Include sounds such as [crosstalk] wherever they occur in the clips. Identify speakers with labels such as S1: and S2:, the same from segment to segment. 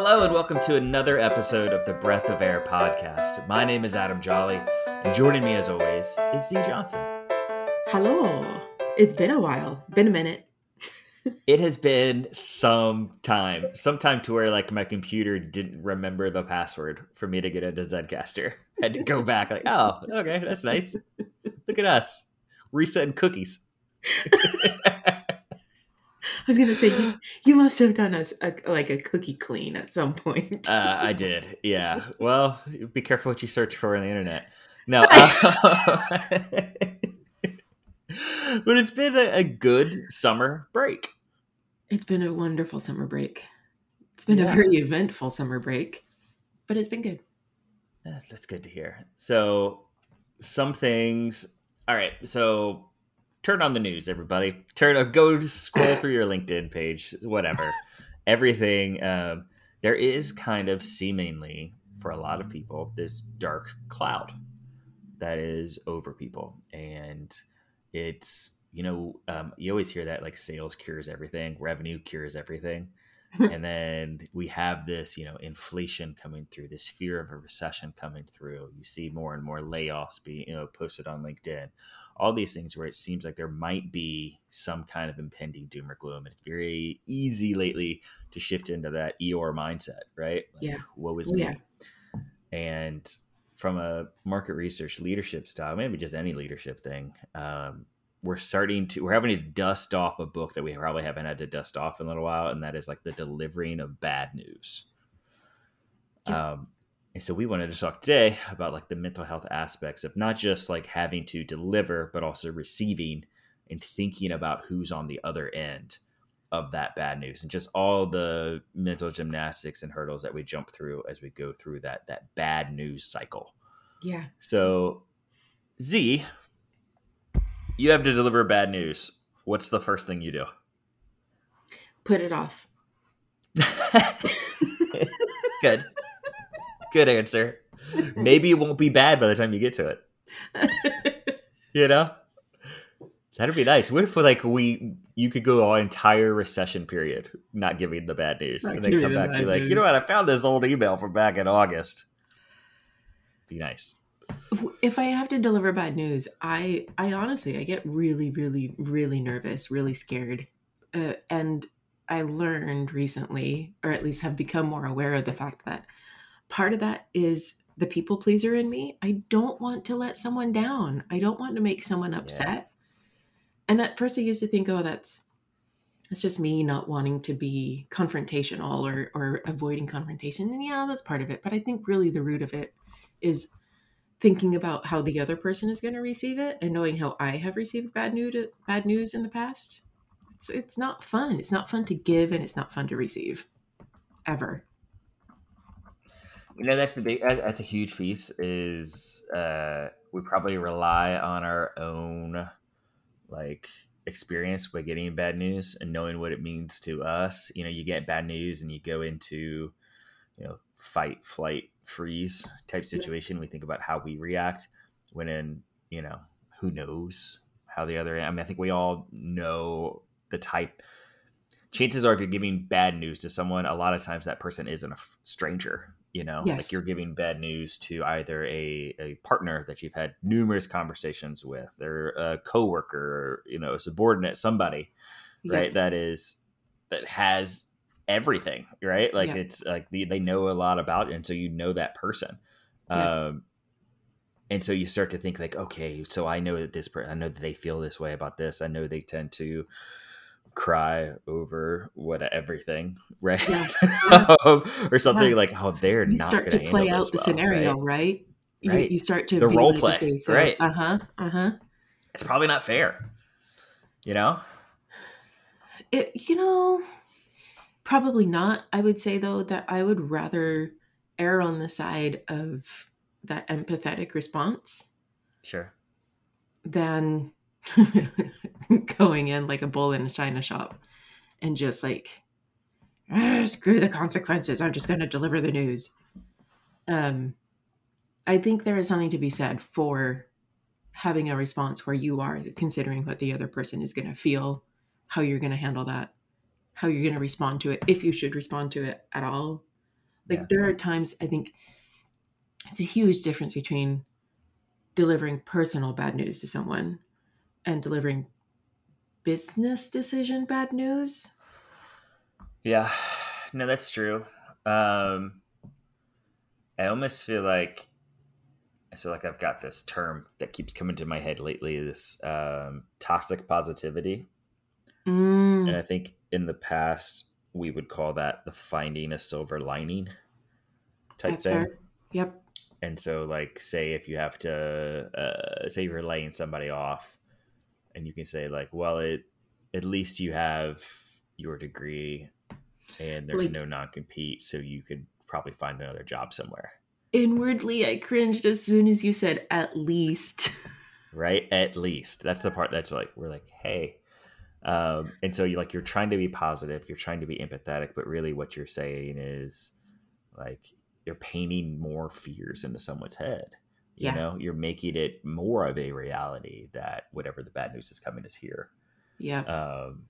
S1: Hello, and welcome to another episode of the Breath of Air podcast. My name is Adam Jolly, and joining me as always is Z Johnson.
S2: Hello. It's been a while, been a minute. [laughs]
S1: It has been some time, some time to where like my computer didn't remember the password for me to get into Zencastr. Had to go back, like, oh, okay, that's nice. Look at us resetting cookies. [laughs]
S2: I was gonna say you, you must have done a, a like a cookie clean at some point.
S1: Uh, I did, yeah. [laughs] Well, be careful what you search for on the internet. No, uh, [laughs] [laughs] but it's been a, a good summer break.
S2: It's been a wonderful summer break. It's been
S1: Yeah.
S2: a very eventful summer break, but it's been good.
S1: That's good to hear. So, some things. All right. So, turn on the news, everybody. Turn. Uh, go scroll through your LinkedIn page, whatever. Everything. Um, there is kind of seemingly for a lot of people this dark cloud that is over people, and it's you know um, you always hear that like sales cures everything, revenue cures everything and then we have this you know inflation coming through this fear of a recession coming through. You see more and more layoffs being you know posted on linkedin. All these things where it seems like there might be some kind of impending doom or gloom. And it's very easy lately to shift into that Eeyore mindset right? Like,
S2: Yeah.
S1: woe is
S2: Oh,
S1: me.
S2: Yeah.
S1: and from a market research leadership style maybe just any leadership thing um, we're starting to we're having to dust off a book that we probably haven't had to dust off in a little while and that is like the delivering of bad news
S2: Yeah.
S1: um, and so we wanted to talk today about like the mental health aspects of not just like having to deliver but also receiving and thinking about who's on the other end of that bad news and just all the mental gymnastics and hurdles that we jump through as we go through that that bad news cycle
S2: Yeah.
S1: so, Z, you have to deliver bad news. What's the first thing you do?
S2: Put it off. [laughs]
S1: Good. Good answer. Maybe it won't be bad by the time you get to it. [laughs] You know? That'd be nice. What if like we you could go an entire recession period not giving the bad news
S2: Not
S1: and then come
S2: the
S1: back and be
S2: bad
S1: like, you know what, I found this old email from back in August. Be nice.
S2: If I have to deliver bad news, I I honestly I get really really really nervous, really scared. Uh, and I learned recently or at least have become more aware of the fact that part of that is the people pleaser in me. I don't want to let someone down. I don't want to make someone upset. And at first I used to think, oh, that's that's just me not wanting to be confrontational or or avoiding confrontation. And yeah, that's part of it. But I think really the root of it is thinking about how the other person is going to receive it and knowing how I have received bad news bad news in the past. It's it's not fun. It's not fun to give and it's not fun to receive ever.
S1: You know, that's the big. That's a huge piece. Is uh, we probably rely on our own like experience by getting bad news and knowing what it means to us. You know, you get bad news and you go into you know fight, flight, freeze type situation. We think about how we react when in you know who knows how the other. I mean, I think we all know the type. Chances are, if you're giving bad news to someone, a lot of times that person isn't a stranger. You know, like you're giving bad news to either a, a partner that you've had numerous conversations with, or a coworker, or you know, a subordinate, somebody,
S2: Yeah.
S1: right? That is that has everything, right? Like
S2: Yeah.
S1: it's like the, they know a lot about it, and so you know that person.
S2: Yeah.
S1: Um, and so you start to think like, okay, so I know that this person, I know that they feel this way about this. I know they tend to cry over what everything, [laughs] right?
S2: Yeah.
S1: Um, or something like, oh, they're
S2: you
S1: not
S2: start to play out the
S1: well,
S2: scenario,
S1: right?
S2: right? You, you start to
S1: The role
S2: like,
S1: play,
S2: okay, so,
S1: right.
S2: Uh huh. Uh huh.
S1: It's probably not fair, you know.
S2: It, you know, probably not. I would say though that I would rather err on the side of that empathetic response
S1: Sure.
S2: than [laughs] going in like a bull in a china shop and just like "Ah, screw the consequences i'm just going to deliver the news um i think there is something to be said for having a response where you are considering what the other person is going to feel how you're going to handle that how you're going to respond to it if you should respond to it at all Like
S1: Yeah.
S2: there are times I think it's a huge difference between delivering personal bad news to someone and delivering business decision bad news.
S1: Yeah, [sighs] no, that's true. Um, I almost feel like so like I've got this term that keeps coming to my head lately. This um, toxic positivity,
S2: Mm,
S1: and I think in the past we would call that the finding a silver lining type
S2: that's
S1: thing.
S2: fair. Yep.
S1: And so, like, say if you have to, uh, say you're laying somebody off, and you can say like, well, it at least you have your degree, and there's
S2: Like-
S1: no non compete, so you could probably find another job somewhere,
S2: Inwardly, I cringed as soon as you said at least. [laughs]
S1: right? At least that's the part that's like we're like, hey. Um, and so you like you're trying to be positive, you're trying to be empathetic, but really what you're saying is like you're painting more fears into someone's head. You
S2: Yeah.
S1: know, you're making it more of a reality that whatever the bad news is coming is here.
S2: yeah.
S1: Um,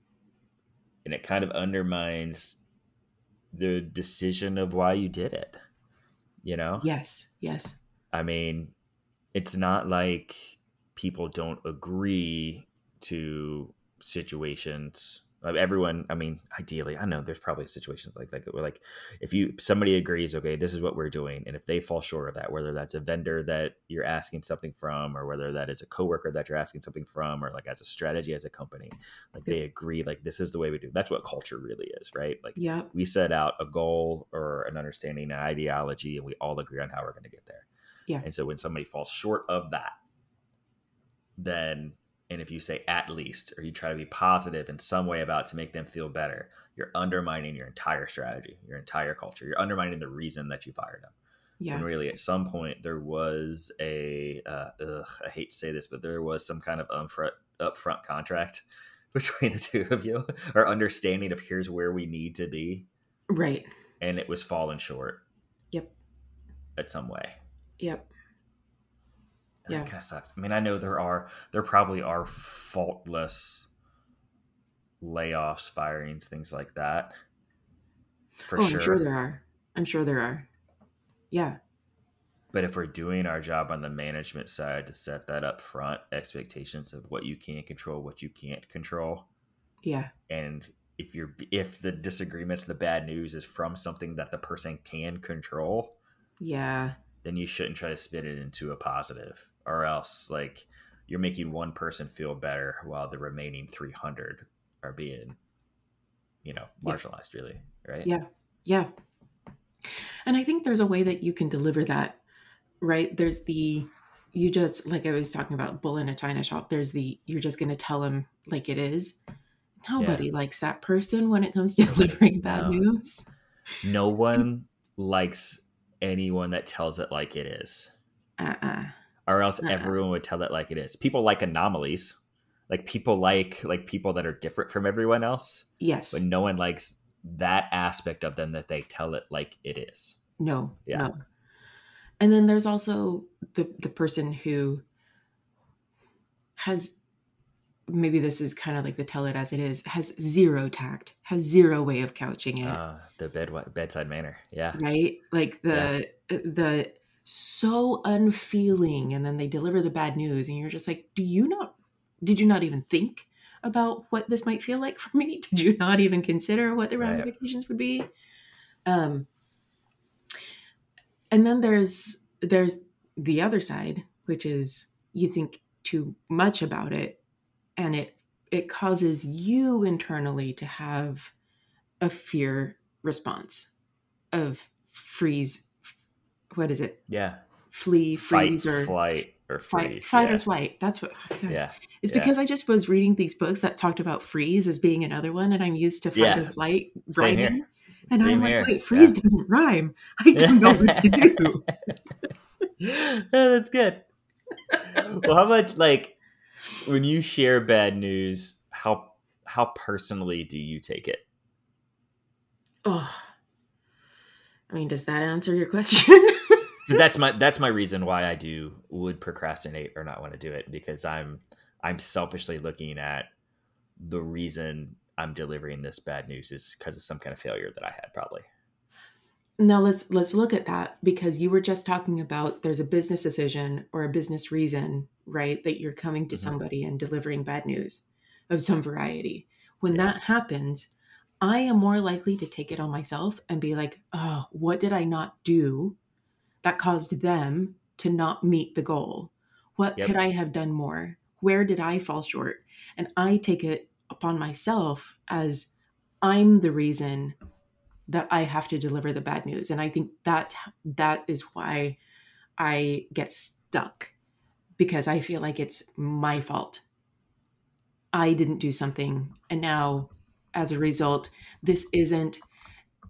S1: and it kind of undermines the decision of why you did it. You know?
S2: yes. Yes.
S1: I mean, it's not like people don't agree to situations. Everyone, I mean, ideally, I know there's probably situations like that where, like, if you somebody agrees, okay, this is what we're doing, and if they fall short of that, whether that's a vendor that you're asking something from, or whether that is a coworker that you're asking something from, or like as a strategy as a company, like they agree, like this is the way we do. That's what culture really is, right? Like
S2: yeah
S1: we set out a goal or an understanding, an ideology, and we all agree on how we're going to get there.
S2: Yeah.
S1: And so when somebody falls short of that, then, and if you say at least, or you try to be positive in some way about to make them feel better, you're undermining your entire strategy, your entire culture. You're undermining the reason that you fired them.
S2: Yeah.
S1: And really, at some point, there was a, uh, ugh, I hate to say this, but there was some kind of upfront, upfront contract [laughs] between the two of you, or understanding of here's where we need to be
S2: Right.
S1: and it was falling short.
S2: Yep.
S1: At some way.
S2: Yep.
S1: And
S2: Yeah.
S1: That kind of sucks. I mean, I know there are, there probably are faultless layoffs, firings, things like that. For
S2: oh,
S1: sure.
S2: I'm sure there are. I'm sure there are. Yeah.
S1: But if we're doing our job on the management side to set that up front, expectations of what you can control, what you can't control,
S2: Yeah.
S1: and if you're if the disagreements, the bad news is from something that the person can control,
S2: Yeah.
S1: then you shouldn't try to spin it into a positive or else like you're making one person feel better while the remaining 300 are being you know
S2: Yeah.
S1: marginalized really right
S2: Yeah. Yeah. And I think there's a way that you can deliver that, right? There's the, you just, like I was talking about, bull in a china shop. There's the, you're just going to tell them like it is. Nobody likes that person when it comes to [laughs] delivering bad
S1: No.
S2: news.
S1: no one likes anyone that tells it like it is
S2: Uh-uh.
S1: Or else
S2: Uh-uh.
S1: everyone would tell it like it is people like anomalies like people like like people that are different from everyone else
S2: Yes.
S1: but no one likes that aspect of them that they tell it like it is
S2: No,
S1: Yeah.
S2: no. And then there's also the the person who has maybe this is kind of like the tell it as it is has zero tact, has zero way of couching it,
S1: uh, the bed bedside manner yeah
S2: right? Like the the so unfeeling and then they deliver the bad news and you're just like, "Do you not did you not even think about what this might feel like for me? [laughs] Did you not even consider what the
S1: Right.
S2: ramifications would be?" Um and then there's there's the other side which is you think too much about it and it it causes you internally to have a fear response of freeze what is it
S1: yeah
S2: flee
S1: fight
S2: freeze or
S1: flight or
S2: fight
S1: freeze
S2: fight
S1: yeah.
S2: or flight that's what okay.
S1: yeah
S2: it's
S1: yeah.
S2: because i just was reading these books that talked about freeze as being another one and i'm used to fight
S1: Yeah.
S2: or flight
S1: Same here.
S2: and
S1: Same
S2: i'm like
S1: here.
S2: wait freeze doesn't rhyme i [laughs] don't know what to do [laughs]
S1: Yeah, that's good. well, how much like when you share bad news, how how personally do you take it?
S2: oh i mean does that answer your question? [laughs]
S1: that's my that's my reason why I do would procrastinate or not want to do it because I'm I'm selfishly looking at the reason I'm delivering this bad news is because of some kind of failure that I had probably.
S2: now let's let's look at that because you were just talking about there's a business decision or a business reason right that you're coming to
S1: Mhm.
S2: somebody and delivering bad news of some variety when
S1: Yeah.
S2: that happens i am more likely to take it on myself and be like oh what did i not do that caused them to not meet the goal what
S1: Yep.
S2: could i have done more where did i fall short and i take it upon myself as i'm the reason that I have to deliver the bad news. And I think that's that is why I get stuck because I feel like it's my fault. I didn't do something and now as a result this isn't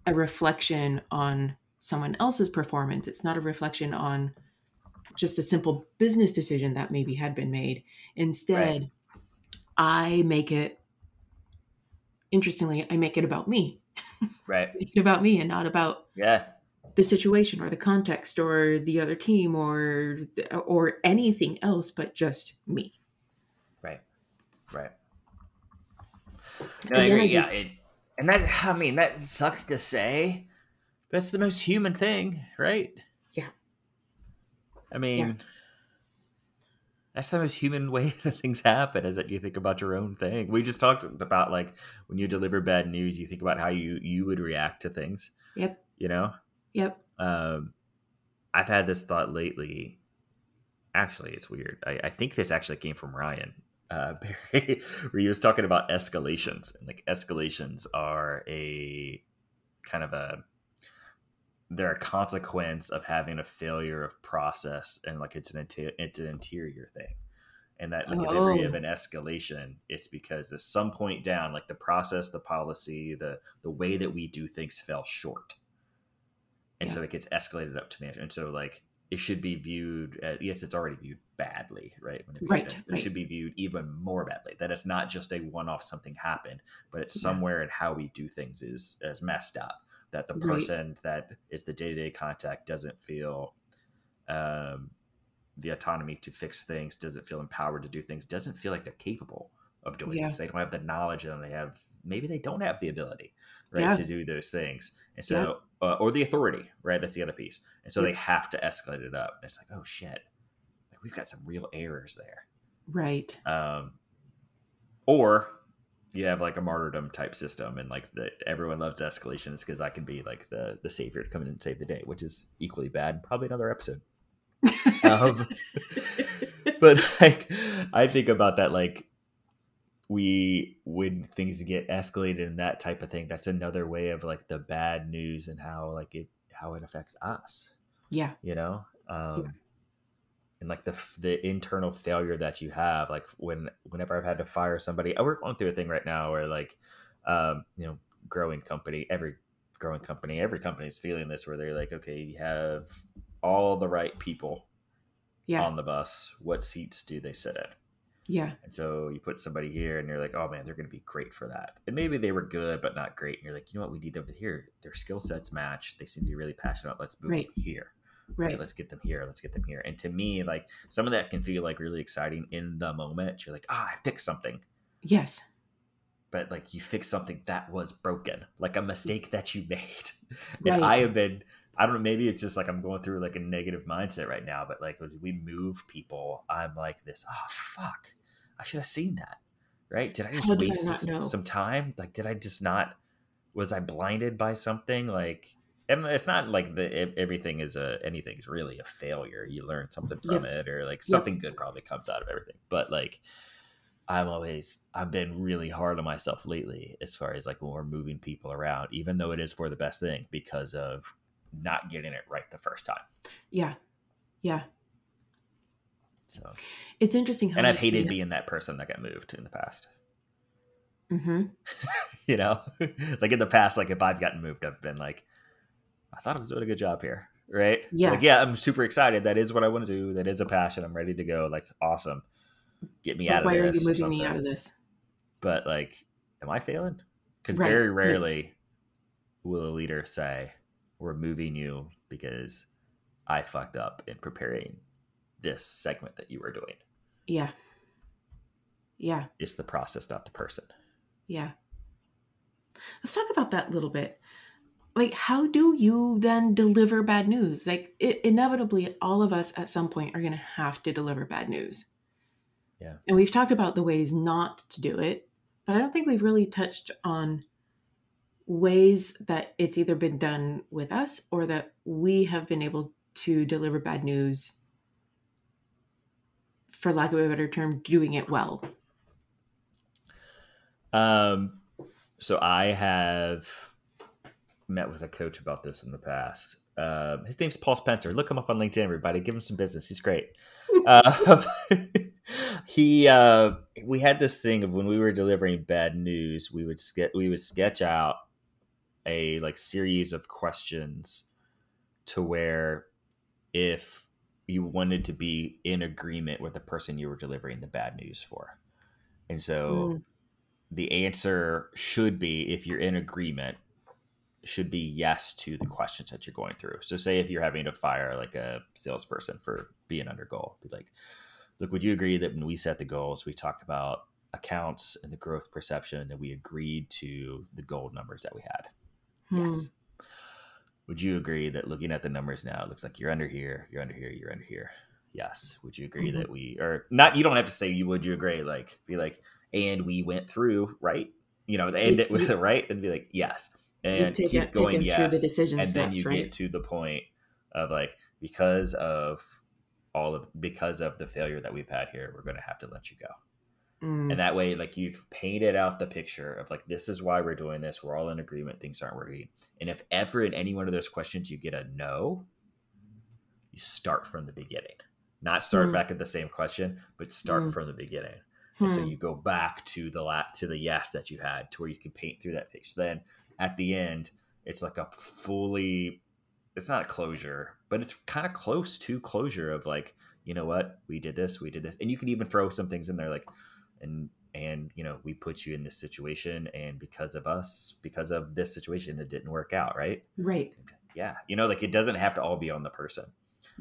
S2: a reflection on someone else's performance. It's not a reflection on just a simple business decision that maybe had been made. Instead, I make it interestingly, I make it about me [laughs]
S1: Right.
S2: about me and not about
S1: Yeah.
S2: the situation or the context or the other team or or anything else but just me
S1: Right. Right. No, I agree. Yeah. It, and that, I mean, that sucks to say, but it's the most human thing, right?
S2: Yeah.
S1: I mean, that's the most human way [laughs] that things happen is that you think about your own thing. We just talked about like when you deliver bad news, you think about how you you would react to things.
S2: Yep.
S1: You know,
S2: yep
S1: um, I've had this thought lately. Actually, it's weird. I, I think this actually came from Ryan uh, [laughs] Barry, where he was talking about escalations, and like escalations are a kind of a they're a consequence of having a failure of process, and like it's an inte- it's an interior thing, and that like if ever you have
S2: Oh.
S1: an escalation, it's because at some point down, like the process, the policy, the the way that we do things fell short and
S2: Yeah.
S1: so it gets escalated up to management. And so like it should be viewed as, yes, it's already viewed badly, right? When it,
S2: Right,
S1: it
S2: right.
S1: should be viewed even more badly. That it's not just a one-off something happened, but it's
S2: Yeah.
S1: somewhere in how we do things is is messed up. That the
S2: Right.
S1: person that is the day-to-day contact doesn't feel um, the autonomy to fix things, doesn't feel empowered to do things, doesn't feel like they're capable of doing
S2: Yeah.
S1: things. They don't have the knowledge and they have maybe they don't have the ability right
S2: Yeah.
S1: to do those things and so uh, or the authority right that's the other piece and so
S2: Yeah.
S1: they have to escalate it up and it's like oh shit we've got some real errors there.
S2: Right.
S1: Um or you have like a martyrdom type system and like the everyone loves escalations because i can be like the the savior to come in and save the day which is equally bad probably another episode. [laughs] Um, but like i think about that like we when things get escalated and that type of thing that's another way of like the bad news and how like it how it affects us.
S2: Yeah.
S1: You know? Um
S2: Yeah.
S1: And like the the internal failure that you have like when whenever i've had to fire somebody i work on through a thing right now where like um you know growing company every growing company every company is feeling this where they're like okay you have all the right people
S2: yeah
S1: on the bus what seats do they sit in
S2: yeah
S1: and so you put somebody here and you're like, oh man, they're going to be great for that. And maybe they were good, but not great. And you're like, you know what? We need over here. Their skill sets match. They seem to be really passionate. Let's move
S2: Right.
S1: here.
S2: Right
S1: Let's get them here. Let's get them here. And to me, like some of that can feel like really exciting in the moment. You're like, ah, I fixed something.
S2: yes
S1: But like you fixed something that was broken, like a mistake that you made. [laughs] and
S2: Right.
S1: I have been, I don't know, maybe it's just like I'm going through like a negative mindset right now, but like when we move people, I'm like this, oh, fuck. I should have seen that. Right? Did I just
S2: How I
S1: waste
S2: not
S1: s- some time? Like, did I just not, was I blinded by something? Like, and it's not like the everything is a anything's really a failure. You learn something from it, or like something good probably comes out of everything. But like, I'm always I've been really hard on myself lately as far as like when we're moving people around, even though it is for the best thing because of not getting it right the first time.
S2: yeah yeah
S1: So,
S2: it's interesting how
S1: and I've hated being that person that got moved in the past.
S2: Mhm. [laughs]
S1: You know, [laughs] like in the past, like if I've gotten moved, I've been like, I thought I was doing a good job here, right?
S2: Yeah.
S1: like yeah, I'm super excited. That is what I want to do. That is a passion. I'm ready to go. Like awesome, get me
S2: But
S1: out of
S2: why are
S1: this.
S2: you moving me out of this
S1: but like am i failing because
S2: Right,
S1: very rarely will a leader say we're moving you because i fucked up in preparing this segment that you were doing
S2: yeah yeah
S1: it's the process not the person
S2: Yeah. Let's talk about that a little bit. Like how do you then deliver bad news? Like it, inevitably all of us at some point are going to have to deliver bad news.
S1: Yeah.
S2: and we've talked about the ways not to do it but i don't think we've really touched on ways that it's either been done with us or that we have been able to deliver bad news for lack of a better term doing it well.
S1: Um, so I have met with a coach about this in the past. Um, his name's Paul Spencer. Look him up on LinkedIn, everybody. Give him some business. He's great. uh, [laughs] [laughs] he uh, we had this thing of when we were delivering bad news, we would sketch we would sketch out a like series of questions to where if you wanted to be in agreement with the person you were delivering the bad news for. And so
S2: Mm.
S1: the answer should be if you're in agreement should be yes to the questions that you're going through. So say if you're having to fire like a salesperson for being under goal, be like, look, would you agree that when we set the goals, we talked about accounts and the growth perception that we agreed to the goal numbers that we had?
S2: Hmm.
S1: Yes. Would you agree that looking at the numbers now, it looks like you're under here, you're under here, you're under here? Yes. Would you agree
S2: Mhm.
S1: that we, or not, you don't have to say you would you agree, like, be like, and we went through, right? You know, the end it with
S2: You-
S1: it, right? And be like, yes. And
S2: take
S1: keep going, yes.
S2: the
S1: and then you
S2: right?
S1: get to the point of like, because of all of, because of the failure that we've had here, we're going to have to let you go
S2: Mm.
S1: and that way like you've painted out the picture of like this is why we're doing this we're all in agreement things aren't working and if ever in any one of those questions you get a no you start from the beginning not start
S2: Hmm.
S1: back at the same question but start
S2: Hmm.
S1: from the beginning and so
S2: Hmm.
S1: you go back to the la- to the yes that you had to where you can paint through that picture then at the end it's like a fully it's not a closure but it's kind of close to closure of like you know what we did this we did this and you can even throw some things in there like and and you know we put you in this situation and because of us because of this situation it didn't work out right
S2: Right.
S1: yeah you know like it doesn't have to all be on the person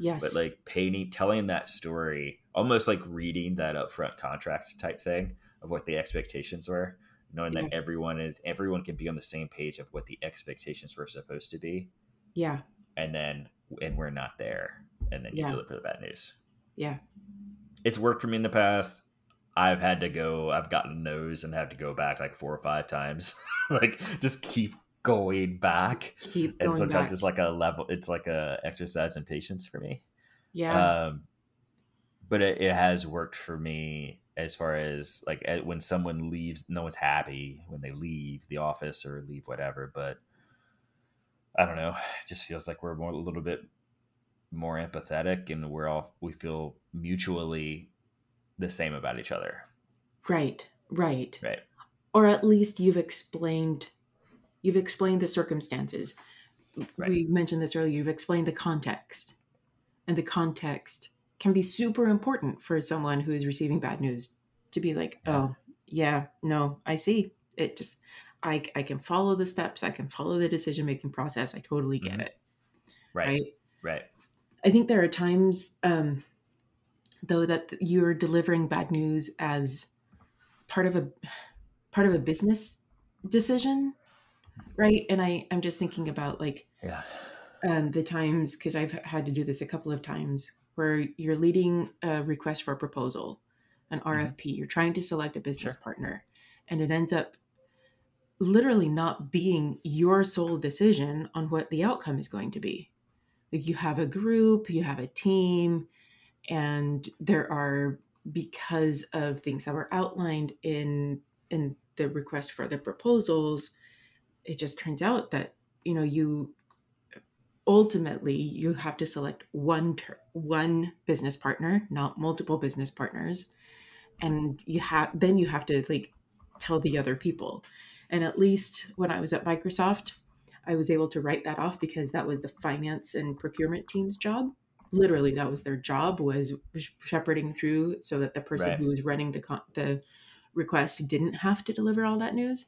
S2: Yes.
S1: but like painting telling that story almost like reading that upfront contract type thing of what the expectations were knowing that everyone is everyone can be on the same page of what the expectations were supposed to be
S2: yeah.
S1: and then and we're not there and then you
S2: Yeah.
S1: deliver the bad news
S2: Yeah.
S1: it's worked for me in the past i've had to go i've gotten no's and have to go back like four or five times [laughs] like just keep going back
S2: Keep
S1: and sometimes
S2: back.
S1: it's like a level it's like a exercise in patience for me
S2: yeah.
S1: um but it, it has worked for me as far as like when someone leaves no one's happy when they leave the office or leave whatever but i don't know [sighs] it just feels like we're more a little bit more empathetic and we're all we feel mutually the same about each other
S2: right. Right.
S1: right
S2: Or at least you've explained you've explained the circumstances.
S1: Right.
S2: We mentioned this earlier. You've explained the context. And the context can be super important for someone who is receiving bad news to be like, "Oh, yeah, no, I see. It just I I can follow the steps. I can follow the decision making process. I totally get
S1: Mhm.
S2: it."
S1: right
S2: right?
S1: right
S2: I think there are times, um, though, that you're delivering bad news as part of a part of a business decision, right? And I I'm just thinking about like
S1: yeah
S2: um, the times because I've had to do this a couple of times where you're leading a request for a proposal, an mm-hmm. RFP. You're trying to select a business
S1: Sure.
S2: partner, and it ends up literally not being your sole decision on what the outcome is going to be. Like you have a group, you have a team, and there are because of things that were outlined in in the request for the proposals. It just turns out that you know you ultimately you have to select one ter- one business partner not multiple business partners. And you have then you have to like tell the other people. And at least when i was at microsoft i was able to write that off because that was the finance and procurement team's job. Literally that was their job was shepherding through so that the person
S1: Right.
S2: who was running the con- the request didn't have to deliver all that news.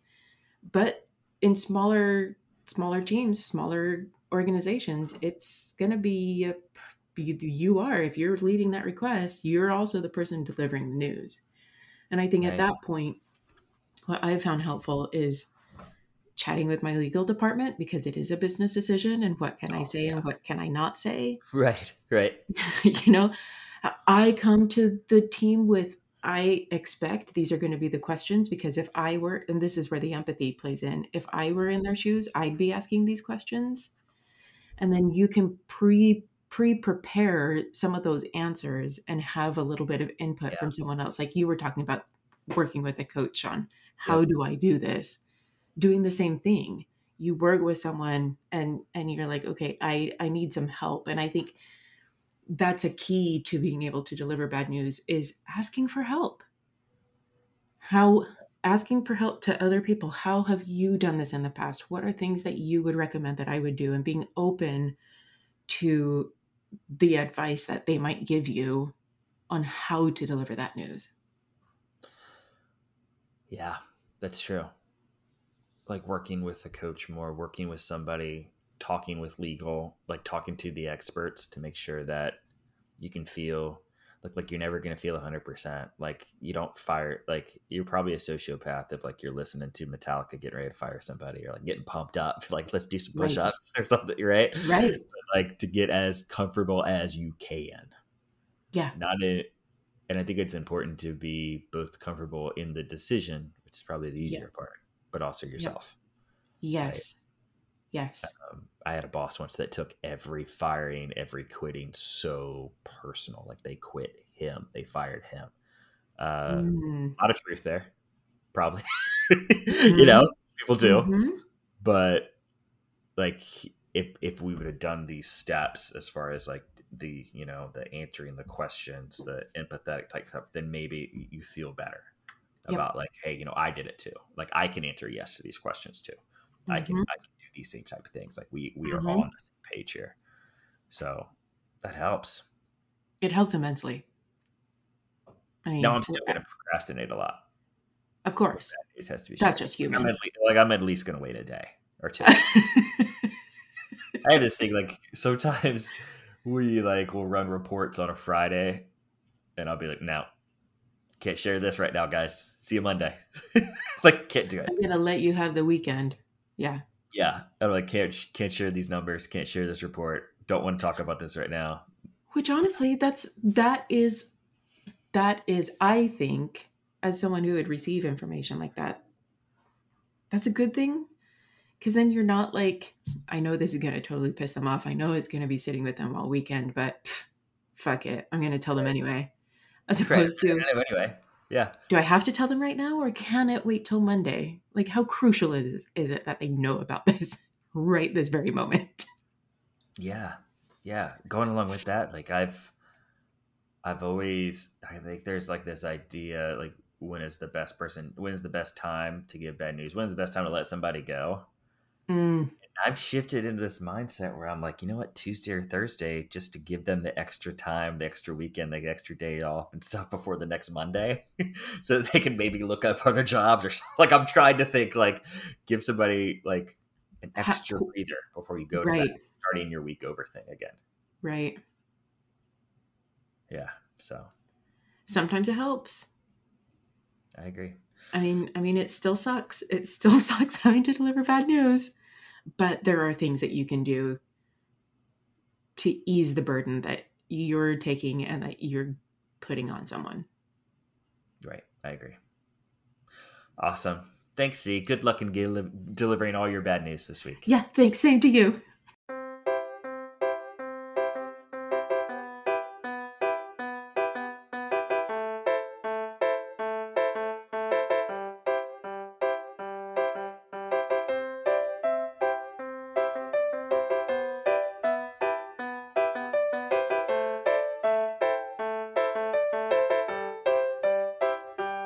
S2: But in smaller smaller teams smaller organizations it's going to be a, you are if you're leading that request you're also the person delivering the news and i think
S1: Right.
S2: at that point what i've found helpful is chatting with my legal department because it is a business decision and what can I
S1: Oh,
S2: say
S1: yeah.
S2: and what can I not say.
S1: Right, right. [laughs]
S2: you know, I come to the team with I expect these are going to be the questions because if I were, and this is where the empathy plays in, if I were in their shoes, I'd be asking these questions. And then you can pre pre prepare some of those answers and have a little bit of input
S1: Yeah.
S2: from someone else. Like you were talking about working with a coach on how
S1: Yep.
S2: do I do this? Doing the same thing. You work with someone and and you're like, okay, I I need some help. And I think that's a key to being able to deliver bad news is asking for help how asking for help to other people how have you done this in the past? What are things that you would recommend that i would do? and being open to the advice that they might give you on how to deliver that news.
S1: Yeah, that's true. Like working with a coach more, working with somebody, talking with legal, like talking to the experts to make sure that you can feel like like you're never gonna feel hundred percent. Like you don't fire like you're probably a sociopath if like you're listening to Metallica getting ready to fire somebody or like getting pumped up, [laughs] like let's do some
S2: Right.
S1: push ups or something, right?
S2: right
S1: Like to get as comfortable as you can.
S2: yeah
S1: Not in and I think it's important to be both comfortable in the decision, which is probably the
S2: Yeah.
S1: easier part, but also yourself.
S2: yes yes
S1: Um, I had a boss once that took every firing, every quitting so personal. Like they quit him, they fired him. Uh,
S2: Mm.
S1: A lot of truth there, probably. [laughs] you know, people do,
S2: Mhm.
S1: but like if if we would have done these steps as far as like the you know the answering the questions, the empathetic type stuff, then maybe you feel better
S2: Yep.
S1: about like, hey, you know, I did it too. Like I can answer yes to these questions too. I can. I can these same type of things. Like we we are
S2: Mhm.
S1: all on the same page here. So that helps.
S2: it helps immensely I mean,
S1: Now I'm still gonna procrastinate a lot.
S2: of course
S1: It has to be.
S2: That's just
S1: I'm
S2: human.
S1: like I'm at least gonna wait a day or two. [laughs] I have this thing like sometimes we like will run reports on a Friday, and I'll be like, no, can't share this right now, guys. See you Monday. [laughs] like can't do it.
S2: i'm gonna let you have the weekend yeah
S1: Yeah, I'm like can't can't share these numbers. Can't share this report. Don't want to talk about this right now.
S2: which honestly that's that is that is i think as someone who would receive information like that that's a good thing because then you're not like i know this is going to totally piss them off i know it's going to be sitting with them all weekend but pff, fuck it i'm going to tell them anyway as
S1: Right.
S2: opposed to
S1: Anyway, yeah,
S2: do i have to tell them right now or can it wait till monday like how crucial is, is it that they know about [laughs] this right this very moment
S1: yeah, yeah. Going along with that, like I've, I've always, I think there's like this idea, like when is the best person, when is the best time to give bad news? When is the best time to let somebody go?
S2: Mm,
S1: I've shifted into this mindset where I'm like, you know what, Tuesday or Thursday, just to give them the extra time, the extra weekend, the extra day off and stuff before the next Monday, [laughs] so that they can maybe look up other jobs or something. [laughs] like. I'm trying to think like, give somebody like an extra breather before you go to
S2: Right.
S1: that starting your week over thing again.
S2: right
S1: Yeah, so
S2: sometimes it helps
S1: I agree.
S2: I mean, I mean, it still sucks. It still [laughs] sucks having to deliver bad news, but there are things that you can do to ease the burden that you're taking and that you're putting on someone.
S1: Right, I agree. Awesome. Thanks, Z. Good luck in delivering all your bad news this week.
S2: Yeah, thanks. Same to you.